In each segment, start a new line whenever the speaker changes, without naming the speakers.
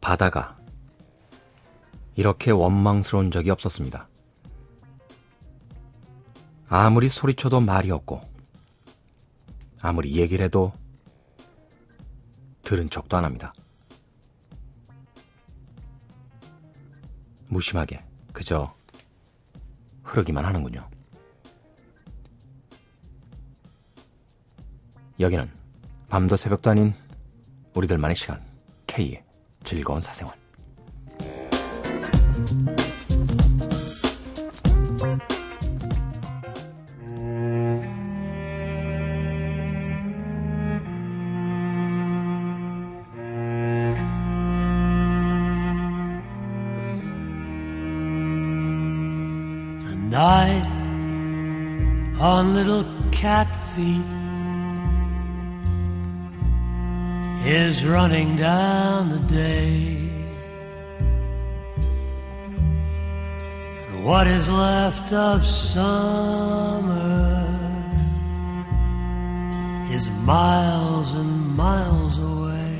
바다가 이렇게 원망스러운 적이 없었습니다. 아무리 소리쳐도 말이 없고, 아무리 얘기를 해도 들은 척도 안 합니다. 무심하게 그저 흐르기만 하는군요. 여기는 밤도 새벽도 아닌 우리들만의 시간, K의 즐거운 사생활.
Little cat feet is running down the day. What is left of summer is miles and miles away.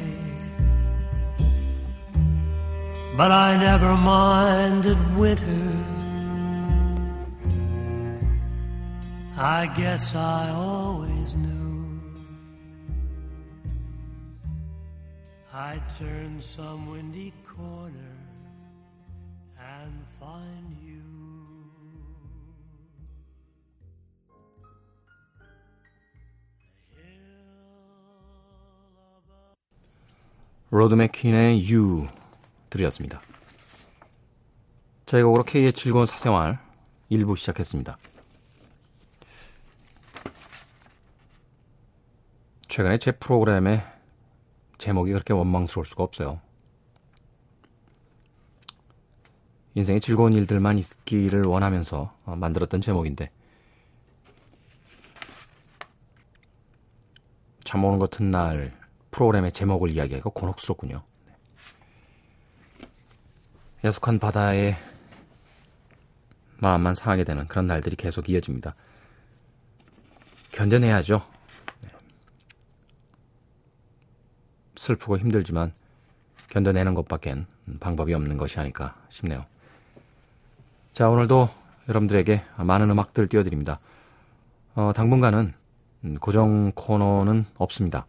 But I never minded winter. I guess I always knew I'd turn some windy corner and find you.
로드 맥퀸의 You 들이었습니다. 곡으로 K의 즐거운 사생활 1부 시작했습니다. 최근에 제 프로그램의 제목이 그렇게 원망스러울 수가 없어요. 인생에 즐거운 일들만 있기를 원하면서 어, 만들었던 제목인데 잠 오는 같은 날 프로그램의 제목을 이야기하기가 곤혹스럽군요. 야속한 바다에 마음만 상하게 되는 그런 날들이 계속 이어집니다. 견뎌내야죠. 슬프고 힘들지만 견뎌내는 것밖엔 방법이 없는 것이 아닐까 싶네요. 자, 오늘도 여러분들에게 많은 음악들 띄워드립니다. 어, 당분간은 고정 코너는 없습니다.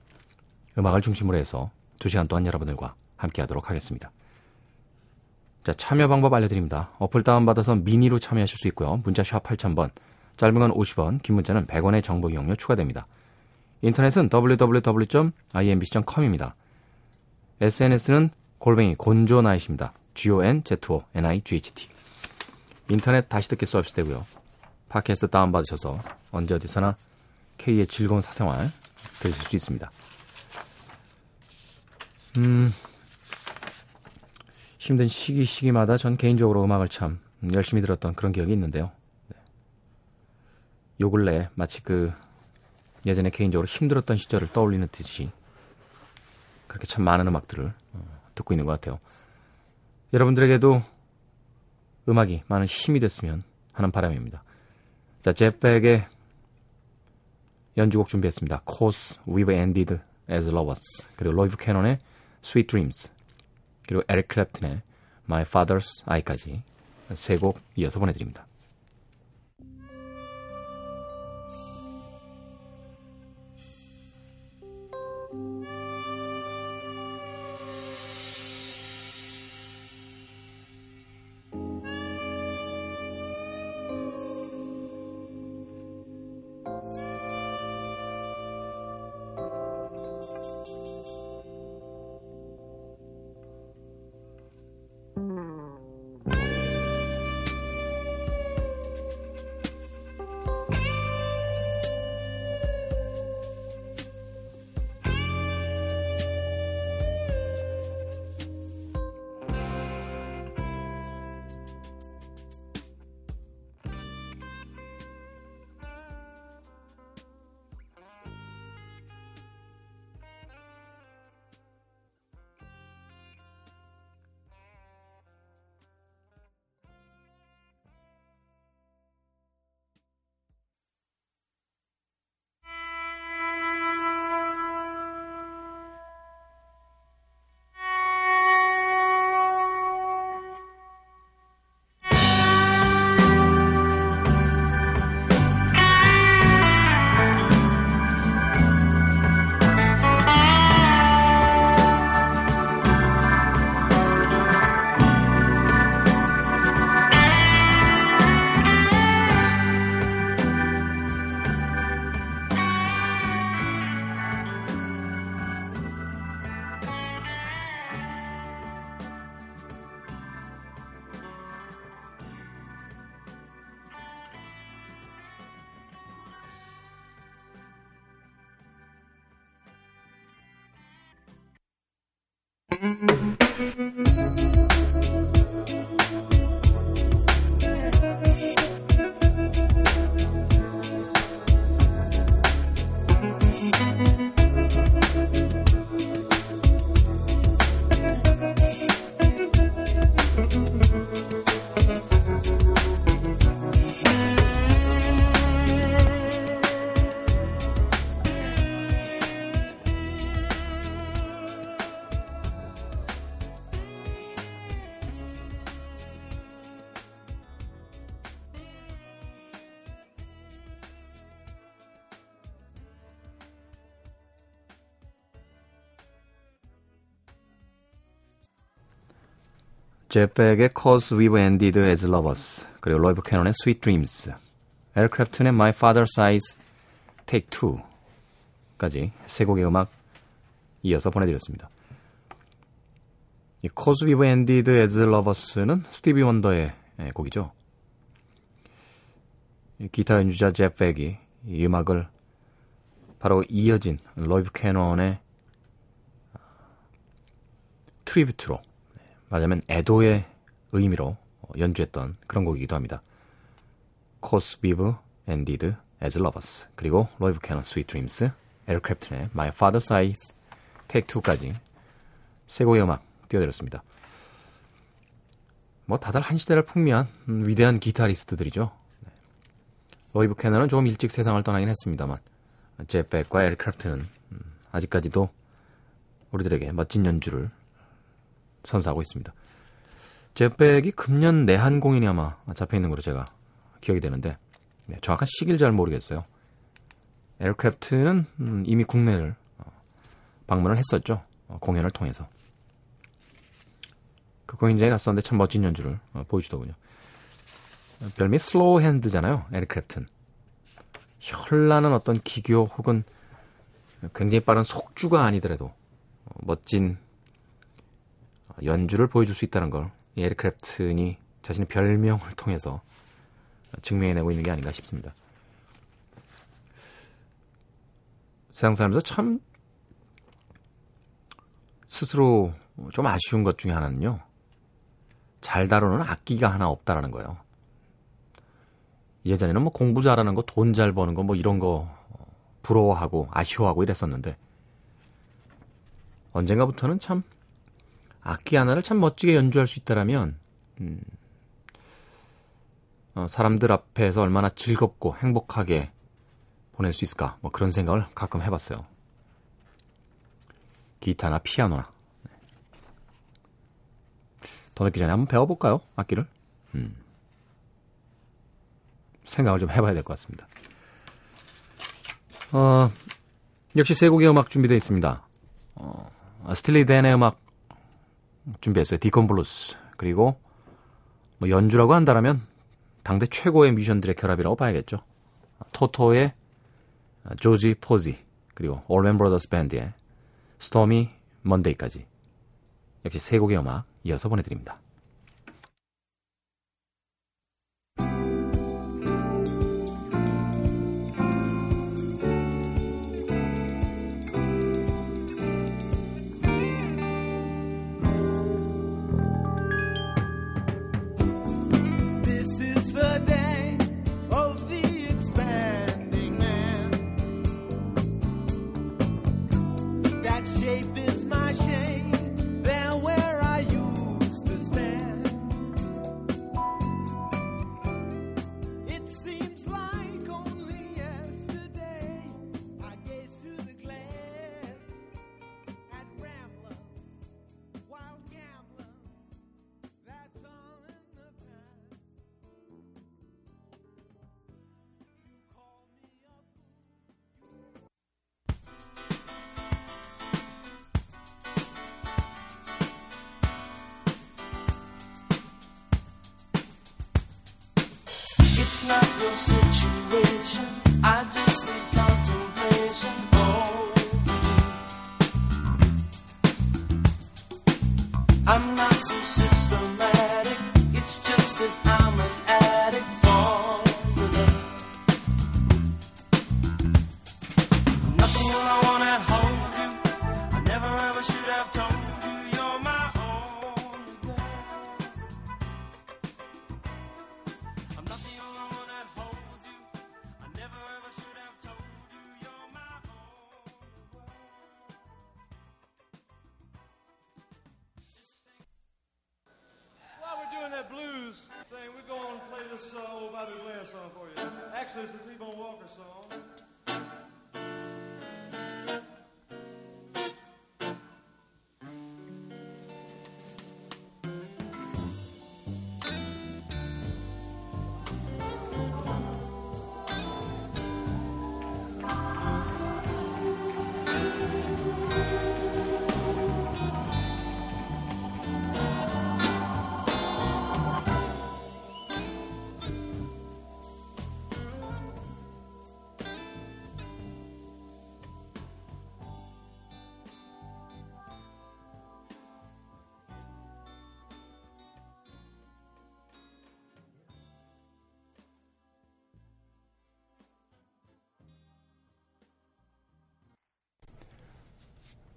음악을 중심으로 해서 2시간 동안 여러분들과 함께 하도록 하겠습니다. 자, 참여 방법 알려드립니다. 어플 다운받아서 미니로 참여하실 수 있고요. 문자 샵 8000번, 짧은 건 50원, 긴 문자는 100원의 정보 이용료 추가됩니다. 인터넷은 www.imbc.com입니다. SNS는 골뱅이 곤조나잇입니다. G-O-N-Z-O-N-I-G-H-T. 인터넷 다시 듣기 서비스 되고요. 팟캐스트 다운받으셔서 언제 어디서나 K의 즐거운 사생활 들으실 수 있습니다. 음, 힘든 시기 시기마다 전 개인적으로 음악을 참 열심히 들었던 그런 기억이 있는데요. 네. 요 근래 마치 그 예전에 개인적으로 힘들었던 시절을 떠올리는 듯이 그렇게 참 많은 음악들을 어, 듣고 있는 것 같아요. 여러분들에게도 음악이 많은 힘이 됐으면 하는 바람입니다. 자, 제백의 연주곡 준비했습니다. Cause We've Ended as Lovers 그리고 로이브 캐논의 Sweet Dreams 그리고 에릭 클랩튼의 My Father's Eye까지 세 곡 이어서 보내드립니다. 제프 벡의 Cause We've Ended As Lovers 그리고 로이 부캐넌의 Sweet Dreams 에릭 클랩튼의 My Father's Eyes Take Two까지 세 곡의 음악 이어서 보내드렸습니다. 이 Cause We've Ended As Lovers는 스티비 원더의 곡이죠. 기타 연주자 제프 벡이 이 음악을 바로 이어진 로이 부캐넌의 tribute로 말하자면 애도의 의미로 연주했던 그런 곡이기도 합니다. Cause We've Ended As Lovers 그리고 로이 부캐넌 Sweet Dreams 에릭 클랩튼의 My Father's Eyes Take Two까지 세 곡의 음악 띄워드렸습니다. 뭐 다들 한 시대를 풍미한 위대한 기타리스트들이죠. 로이 부캐넌은 조금 일찍 세상을 떠나긴 했습니다만 제프 벡과 에릭 클랩튼은 아직까지도 우리들에게 멋진 연주를 선사하고 있습니다. 제프 벡이 금년 내한 공연이 아마 잡혀 있는 걸로 제가 기억이 되는데 네, 정확한 시기를 잘 모르겠어요. 에릭 클랩튼은 음, 이미 국내를 어, 방문을 했었죠. 어, 공연을 통해서. 그 공연장에 갔었는데 참 멋진 연주를 어, 보여주더군요. 별명이 slow hand잖아요. 에릭 클랩튼은. 현란한 어떤 기교 혹은 굉장히 빠른 속주가 아니더라도 멋진 연주를 보여줄 수 있다는 걸 에릭 크래프튼이 자신의 별명을 통해서 증명해내고 있는 게 아닌가 싶습니다. 세상 살면서 참 스스로 좀 아쉬운 것 중에 하나는요. 잘 다루는 악기가 하나 없다라는 거예요. 예전에는 뭐 공부 잘하는 거, 돈 잘 버는 거, 뭐 이런 거 부러워하고 아쉬워하고 이랬었는데 언젠가부터는 참 악기 하나를 참 멋지게 연주할 수 있다라면 음, 어, 사람들 앞에서 얼마나 즐겁고 행복하게 보낼 수 있을까 뭐 그런 생각을 가끔 해봤어요. 기타나 피아노나 네. 더 늦기 전에 한번 배워볼까요? 악기를? 음. 생각을 좀 해봐야 될 것 같습니다. 어, 역시 세 곡의 음악 준비되어 있습니다. 어, 스틸리 댄의 음악 준비했어요. Deacon Blues. 그리고 뭐 연주라고 한다면 당대 최고의 뮤지션들의 결합이라고 봐야겠죠. 토토의 조지 포지 그리고 올맨 브라더스 밴드의 스토미 먼데이까지 역시 세 곡의 음악 이어서 보내드립니다.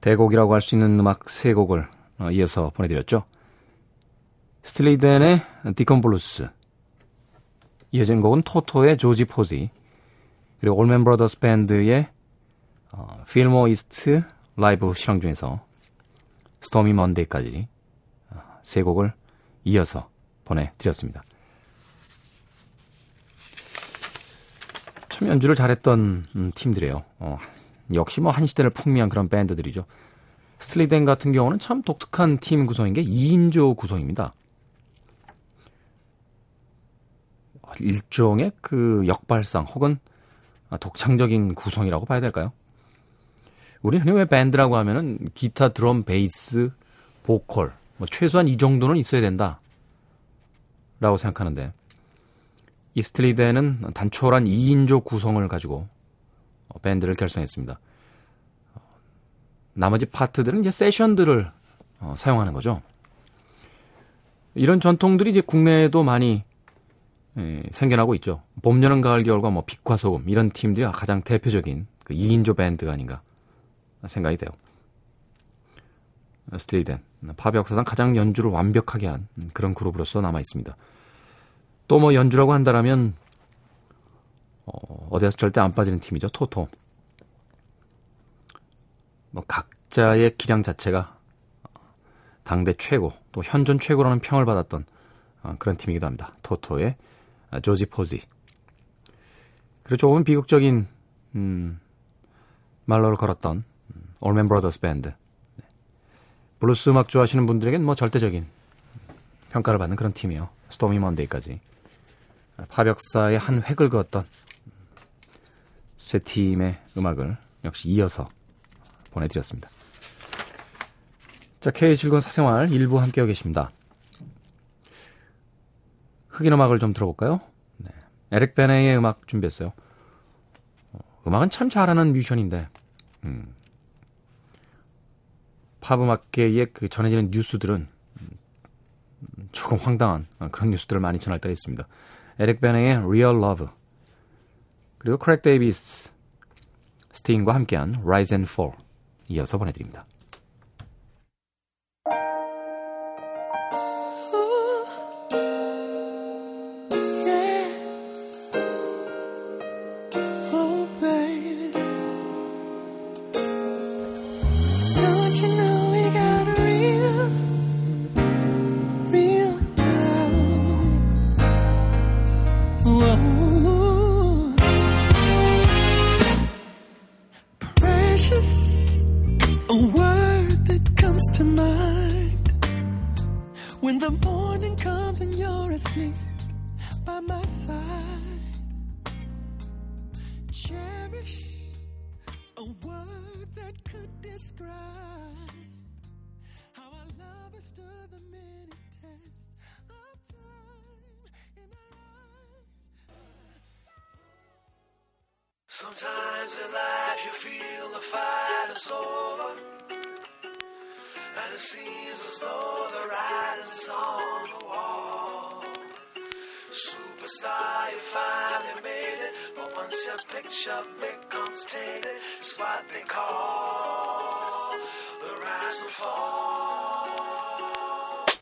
대곡이라고 할 수 있는 음악 세 곡을 어, 이어서 보내드렸죠. 스틸리 댄의 Deacon Blues, 이어진 곡은 토토의 조지 포지, 그리고 올맨 브라더스 밴드의 어, Fillmore East 라이브 실황 중에서 Stormy Monday까지 어, 세 곡을 이어서 보내드렸습니다. 참 연주를 잘했던 음, 팀들이에요. 어, 역시 뭐 한 시대를 풍미한 그런 밴드들이죠. 스틸리덴 같은 경우는 참 독특한 팀 구성인 게 2인조 구성입니다. 일종의 그 역발상 혹은 독창적인 구성이라고 봐야 될까요? 우리 흔히 왜 밴드라고 하면은 기타, 드럼, 베이스, 보컬 뭐 최소한 이 정도는 있어야 된다. 라고 생각하는데 이 스틸리덴은 단촐한 2인조 구성을 가지고 밴드를 결성했습니다. 나머지 파트들은 이제 세션들을 어, 사용하는 거죠. 이런 전통들이 이제 국내에도 많이 에, 생겨나고 있죠. 봄, 여름, 가을, 겨울과 뭐 빛과 소금 이런 팀들이 가장 대표적인 그 2인조 밴드가 아닌가 생각이 돼요. 스트레이덴 팝 역사상 가장 연주를 완벽하게 한 그런 그룹으로서 남아 있습니다. 또 뭐 연주라고 한다라면 어, 어디에서 절대 안 빠지는 팀이죠. 토토. 뭐 각자의 기량 자체가 당대 최고 또 현존 최고라는 평을 받았던 어, 그런 팀이기도 합니다. 토토의 조지 포지. 그리고 조금 비극적인 음, 말로를 걸었던 올맨 브라더스 밴드. 블루스 음악 좋아하시는 분들에겐 뭐 절대적인 평가를 받는 그런 팀이에요. Stormy Monday까지. 팝 역사의 한 획을 그었던 세 팀의 음악을 역시 이어서 보내드렸습니다. 자, K 즐거운 사생활 일부 함께하고 계십니다. 흑인 음악을 좀 들어볼까요? 네. 에릭 베네의 음악 준비했어요. 어, 음악은 참 잘하는 뮤지션인데, 음, 팝 음악계의 그 전해지는 뉴스들은 음, 조금 황당한 그런 뉴스들을 많이 전할 때가 있습니다. 에릭 베네의 Real Love 그리고 크랙 데이빗 스팅과 함께한 Rise and Fall 이어서 보내드립니다.
Superstar, you finally made it, but once your picture becomes tainted, it's what they call the rise and fall.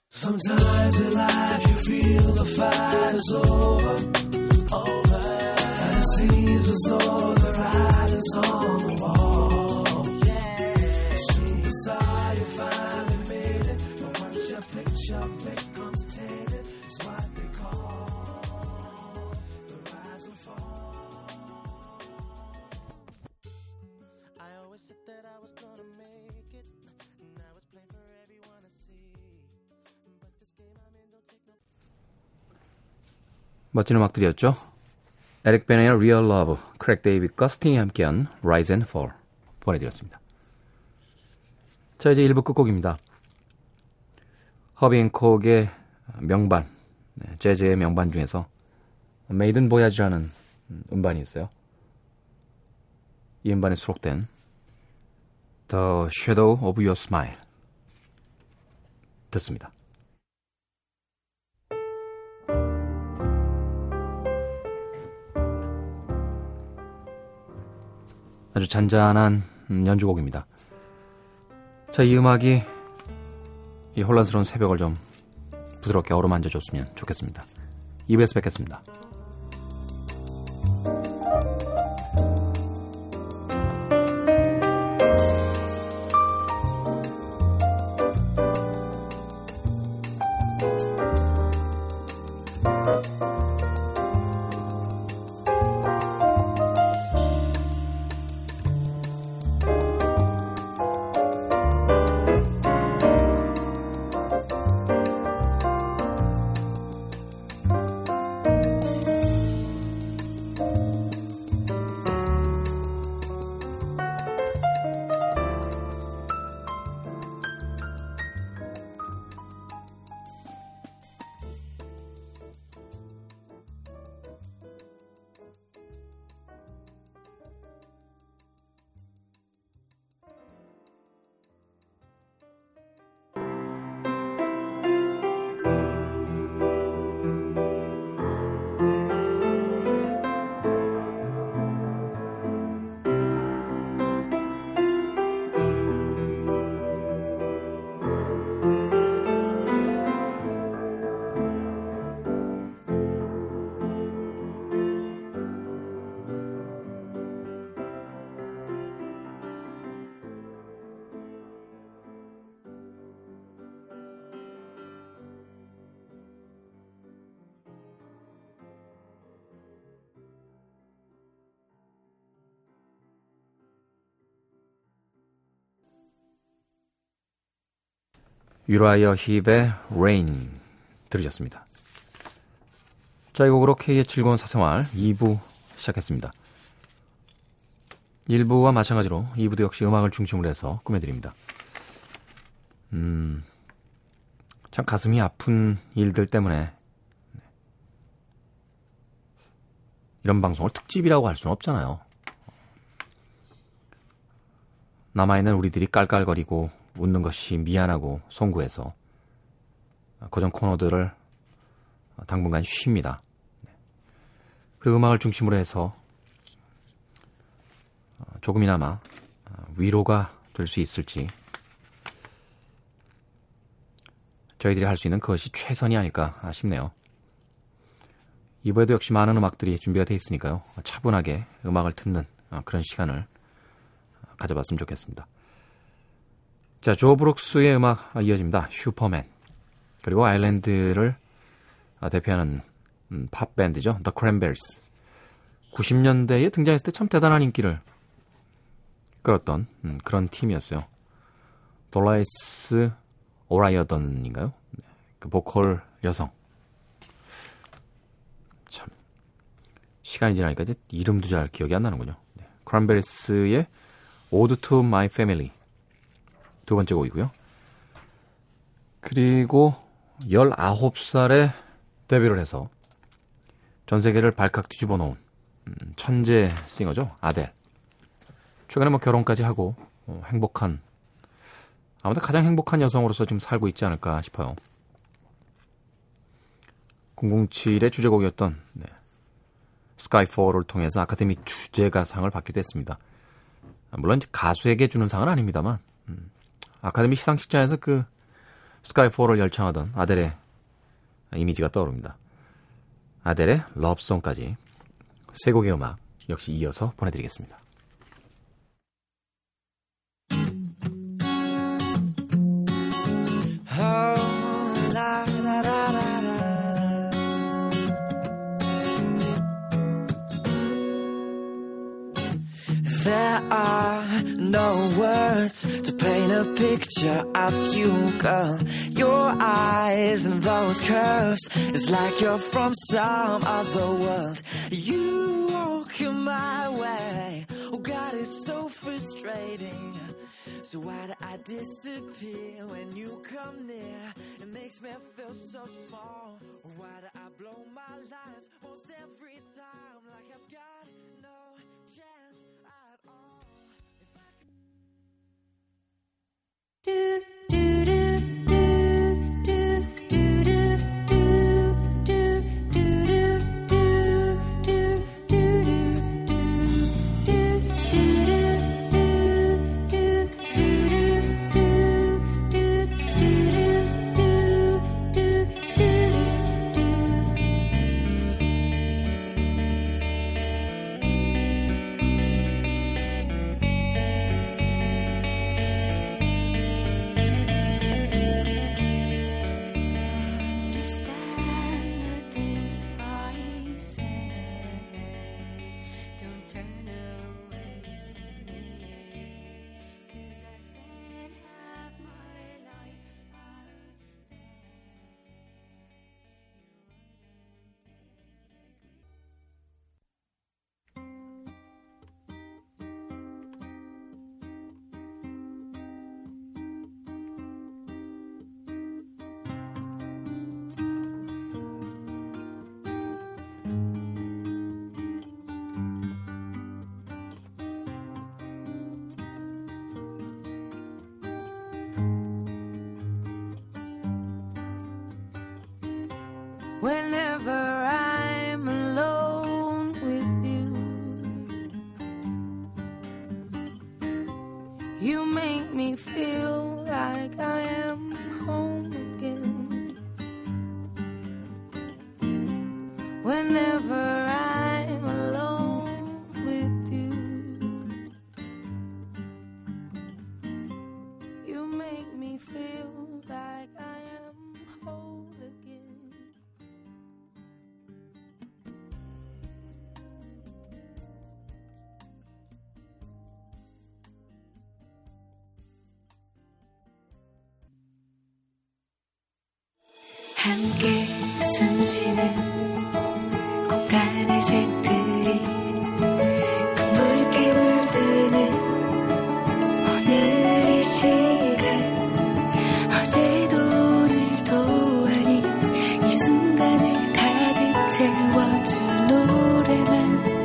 Sometimes in life you feel the fight is over, over, and it seems as though the writing's on the wall.
멋진 음악들이었죠. 에릭 베네의 Real Love, 크랙 데이빗과 스팅이 함께한 Rise and Fall 보내드렸습니다. 자 이제 1부 끝곡입니다. 허비 행콕의 명반, 네, 재즈의 명반 중에서 Maiden Voyage라는 음반이 있어요. 이 음반에 수록된 The Shadow of Your Smile 듣습니다. 아주 잔잔한 음, 연주곡입니다. 자, 이 음악이 이 혼란스러운 새벽을 좀 부드럽게 어루만져 줬으면 좋겠습니다. 2부에서 뵙겠습니다. 유라이어 힙의 Rain 들으셨습니다. 자, 이 곡으로 K의 즐거운 사생활 2부 시작했습니다. 1부와 마찬가지로 2부도 역시 음악을 중심으로 해서 꾸며드립니다. 음, 참 가슴이 아픈 일들 때문에 이런 방송을 특집이라고 할 수는 없잖아요. 남아있는 우리들이 깔깔거리고 웃는 것이 미안하고 송구해서 고정 코너들을 당분간 쉽니다. 그리고 음악을 중심으로 해서 조금이나마 위로가 될 수 있을지 저희들이 할 수 있는 그것이 최선이 아닐까 싶네요. 이번에도 역시 많은 음악들이 준비가 되어 있으니까요. 차분하게 음악을 듣는 그런 시간을 가져봤으면 좋겠습니다. 자, 조 브룩스의 음악 이어집니다. 슈퍼맨. 그리고 아일랜드를 대표하는 음, 팝 밴드죠. The Cranberries. 90년대에 등장했을 때 참 대단한 인기를 끌었던 음, 그런 팀이었어요. 돌라이스 오라이어던인가요? 네, 그 보컬 여성. 참 시간이 지나니까 이제 이름도 잘 기억이 안 나는군요. 네, 크란베리스의 Ode to My Family 두 번째 곡이고요. 그리고 19살에 데뷔를 해서 전 세계를 발칵 뒤집어 놓은 음, 천재 싱어죠. 아델. 최근에 뭐 결혼까지 하고 어, 행복한 아무튼 가장 행복한 여성으로서 지금 살고 있지 않을까 싶어요. 007의 주제곡이었던 네. 스카이포를 통해서 아카데미 주제가상을 받기도 했습니다. 물론 가수에게 주는 상은 아닙니다만 음, 아카데미 시상식장에서 그 스카이포를 열창하던 아델의 이미지가 떠오릅니다. 아델의 러브송까지 세 곡의 음악 역시 이어서 보내드리겠습니다.
Are no words to paint a picture of you, girl. Your eyes and those curves, it's like you're from some other world. You walk in my way, oh God, it's so frustrating. So why do I disappear when you come near? It makes me feel so small. Why do I blow my lines most every time like I've got
do Well, 숨쉬는 공간의 색들이 붉게 물드는 오늘 이 시간 어제도 오늘도 아닌 이 순간을 가득 채워줄 노래만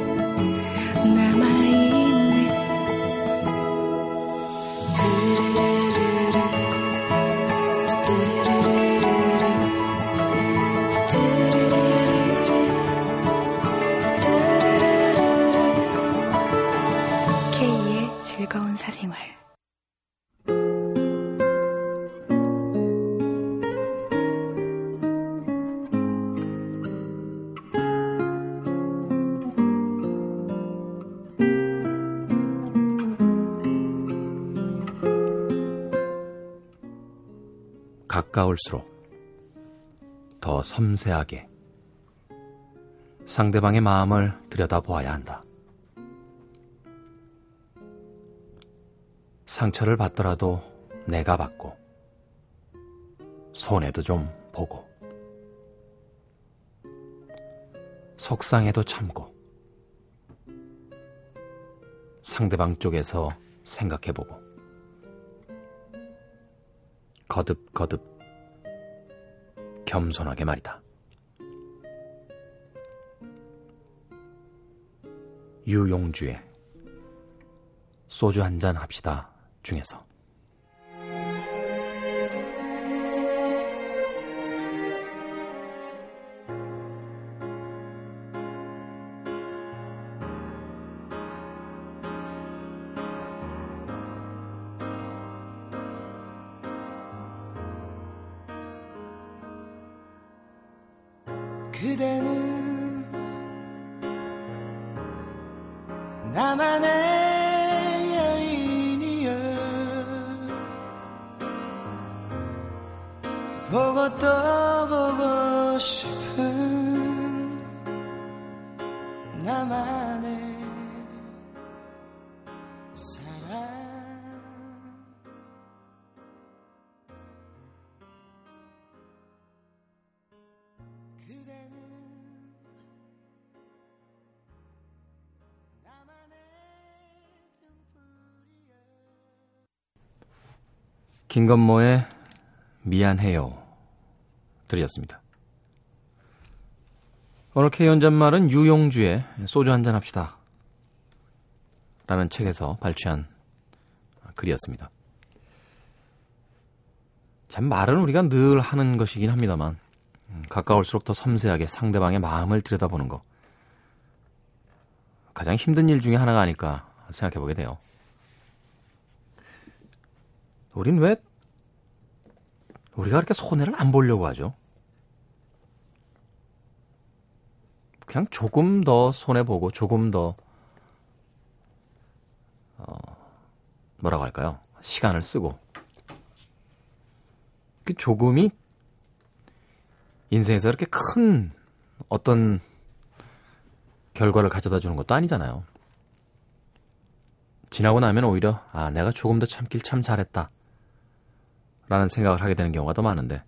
가까울수록 더 섬세하게 상대방의 마음을 들여다보아야 한다. 상처를 받더라도 내가 받고, 손해도 좀 보고, 속상해도 참고, 상대방 쪽에서 생각해보고, 거듭거듭 겸손하게 말이다. 유용주의 소주 한 잔 합시다 중에서 김건모의 미안해요 들이었습니다. 오늘 K연잔말은 유용주의 소주 한잔 합시다 라는 책에서 발췌한 글이었습니다. 참 말은 우리가 늘 하는 것이긴 합니다만 음, 가까울수록 더 섬세하게 상대방의 마음을 들여다보는 것 가장 힘든 일 중에 하나가 아닐까 생각해 보게 돼요. 우린 왜 우리가 그렇게 손해를 안 보려고 하죠? 그냥 조금 더 손해 보고 조금 더 어, 뭐라고 할까요? 시간을 쓰고 그 조금이 인생에서 그렇게 큰 어떤 결과를 가져다 주는 것도 아니잖아요. 지나고 나면 오히려 아 내가 조금 더 참길 참 잘했다 라는 생각을 하게 되는 경우가 더 많은데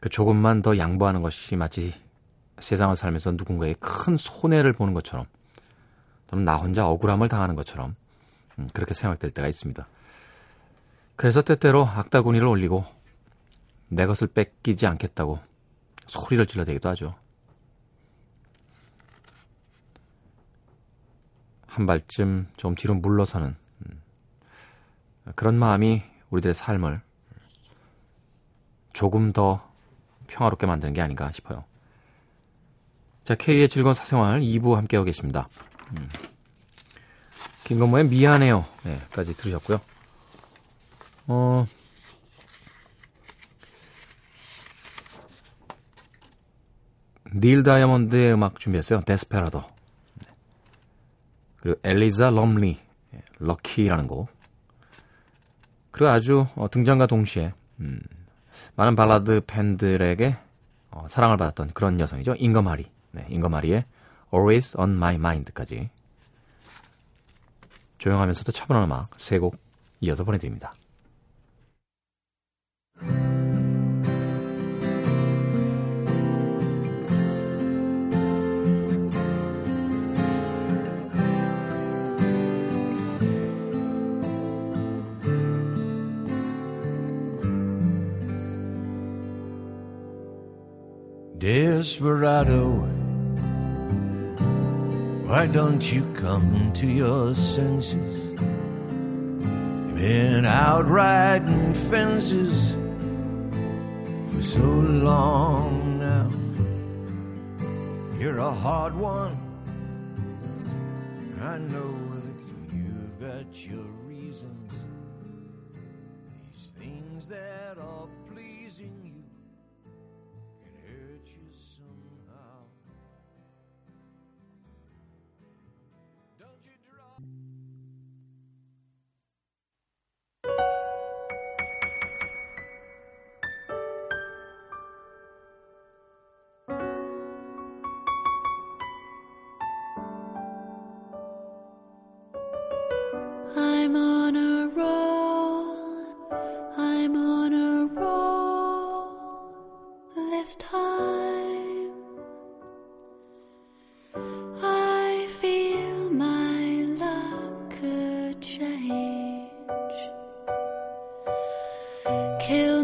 그 조금만 더 양보하는 것이 마치 세상을 살면서 누군가의 큰 손해를 보는 것처럼 또는 나 혼자 억울함을 당하는 것처럼 음, 그렇게 생각될 때가 있습니다. 그래서 때때로 악다구니를 올리고 내 것을 뺏기지 않겠다고 소리를 질러대기도 하죠. 한 발쯤 좀 뒤로 물러서는 음, 그런 마음이 우리들의 삶을 조금 더 평화롭게 만드는 게 아닌가 싶어요. 자, K의 즐거운 사생활 2부 함께하고 계십니다. 음. 김건모의 미안해요. 네, 까지 들으셨고요. 어, 닐 다이아몬드의 음악 준비했어요. 데스페라도. 네. 그리고 엘리자 럼리, 예, 럭키라는 곡. 그리고 아주 어, 등장과 동시에 음, 많은 발라드 팬들에게 어, 사랑을 받았던 그런 여성이죠. 잉거마리. 네, 잉거마리의 Always on My Mind까지 조용하면서도 차분한 음악 세 곡 이어서 보내드립니다.
Desperado, why don't you come to your senses? You've been out riding fences for so long now. You're a hard one. I know that you've got your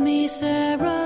me, Sarah.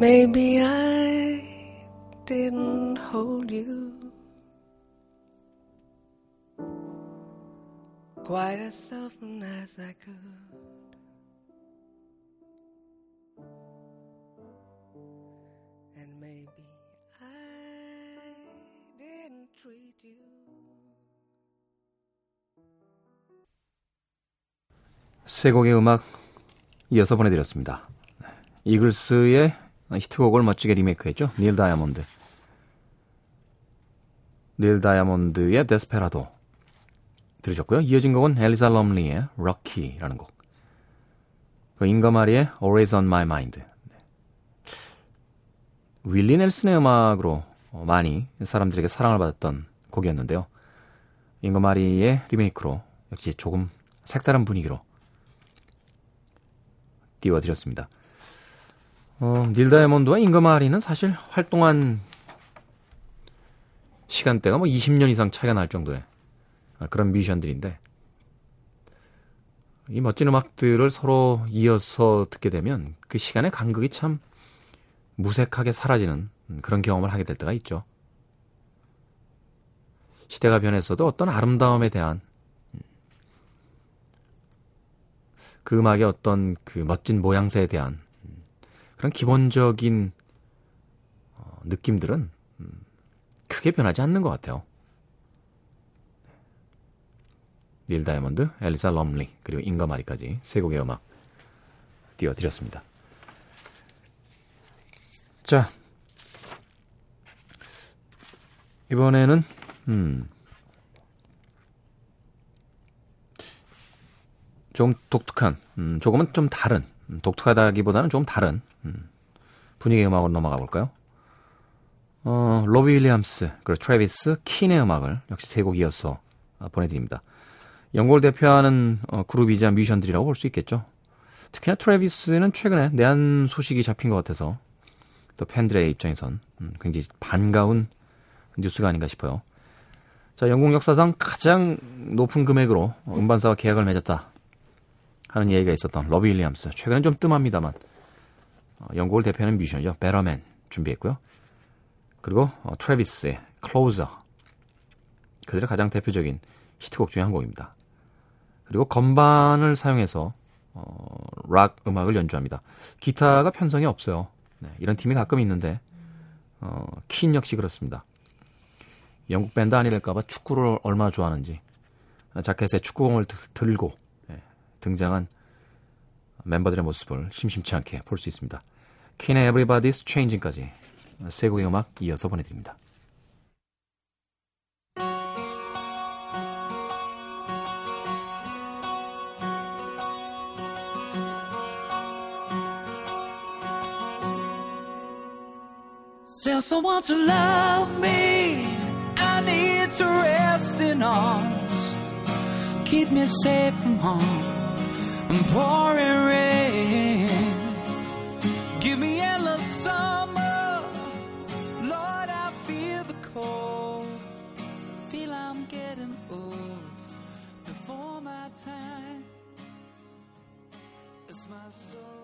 Maybe I
hold you quite as softly as I could. And maybe I didn't treat you.
세 곡의 음악 이어서 보내드렸습니다. 이글스의 히트곡을 멋지게 리메이크했죠. 닐 다이아몬드. 닐 다이아몬드의 데스페라도 들으셨고요. 이어진 곡은 엘리사 럼리의 럭키라는 곡. 그 잉거마리의 Always on My Mind. 네. 윌리 넬슨의 음악으로 어, 많이 사람들에게 사랑을 받았던 곡이었는데요. 잉거마리의 리메이크로 역시 조금 색다른 분위기로 띄워드렸습니다. 어, 닐 다이아몬드와 잉거마리는 사실 활동한 시간대가 뭐 20년 이상 차이가 날 정도의 그런 뮤지션들인데 이 멋진 음악들을 서로 이어서 듣게 되면 그 시간의 간극이 참 무색하게 사라지는 그런 경험을 하게 될 때가 있죠. 시대가 변했어도 어떤 아름다움에 대한 그 음악의 어떤 그 멋진 모양새에 대한 그런 기본적인 어, 느낌들은 음, 크게 변하지 않는 것 같아요. 닐 다이아몬드, 엘리사 럼리, 그리고 잉거마리까지 세 곡의 음악 띄워드렸습니다. 자, 이번에는 음, 좀 독특한, 음, 조금은 좀 다른, 음, 독특하다기보다는 좀 다른 음, 분위기의 음악으로 넘어가 볼까요? 어, 로비 윌리엄스, 그리고 트래비스, 킨의 음악을 역시 세 곡 이어서 어, 보내드립니다. 영국을 대표하는 어, 그룹이자 뮤지션들이라고 볼 수 있겠죠. 특히나 트래비스는 최근에 내한 소식이 잡힌 것 같아서 또 팬들의 입장에선 음, 굉장히 반가운 뉴스가 아닌가 싶어요. 자, 영국 역사상 가장 높은 금액으로 음반사와 계약을 맺었다 하는 얘기가 있었던 로비 윌리엄스. 최근엔 좀 뜸합니다만 어, 영국을 대표하는 뮤지션이죠. Better Man 준비했고요. 그리고 어, 트래비스의 Closer 그들의 가장 대표적인 히트곡 중에 한 곡입니다. 그리고 건반을 사용해서 어, 락 음악을 연주합니다. 기타가 편성이 없어요. 네, 이런 팀이 가끔 있는데 어, 킨 역시 그렇습니다. 영국 밴드 아니랄까봐 축구를 얼마나 좋아하는지 자켓에 축구공을 들- 들고 예, 등장한 멤버들의 모습을 심심치 않게 볼 수 있습니다. 킨의 Everybody's Changing까지 세 곡의 음악 이어서 보내드립니다.
Keep me safe from harm and pouring rain. Soul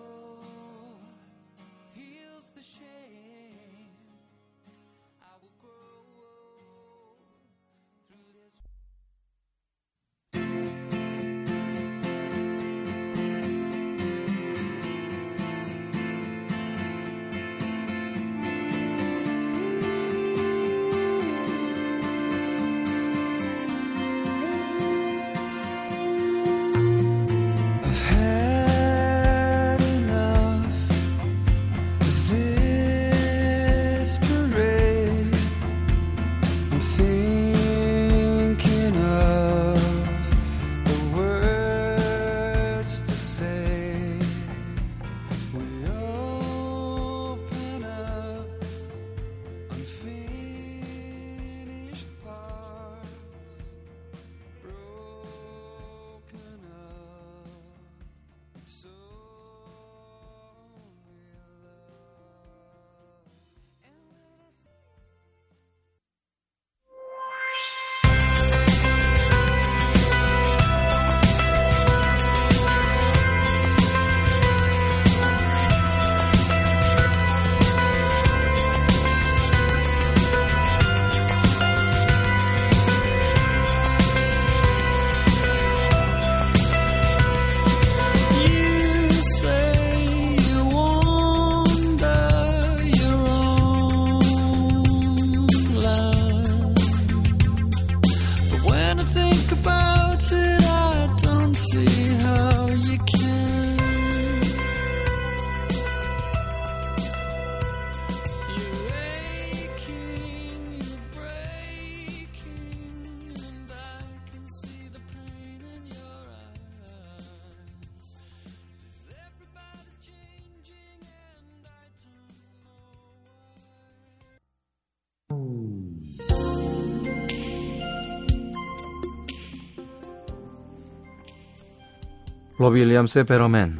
로비 윌리엄스의 Better Man,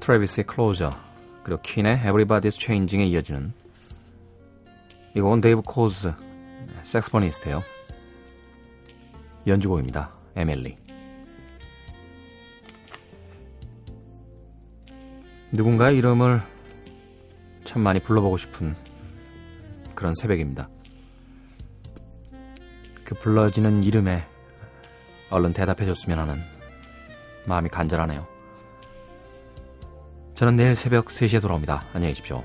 트래비스의 Closer, 그리고 킨의 Everybody's Changing에 이어지는 이 곡은 데이브 코즈, saxophonist예요. 연주곡입니다. Emily. 누군가의 이름을 참 많이 불러보고 싶은 그런 새벽입니다. 그 불러지는 이름에 얼른 대답해줬으면 하는 마음이 간절하네요. 저는 내일 새벽 3시에 돌아옵니다. 안녕히 계십시오.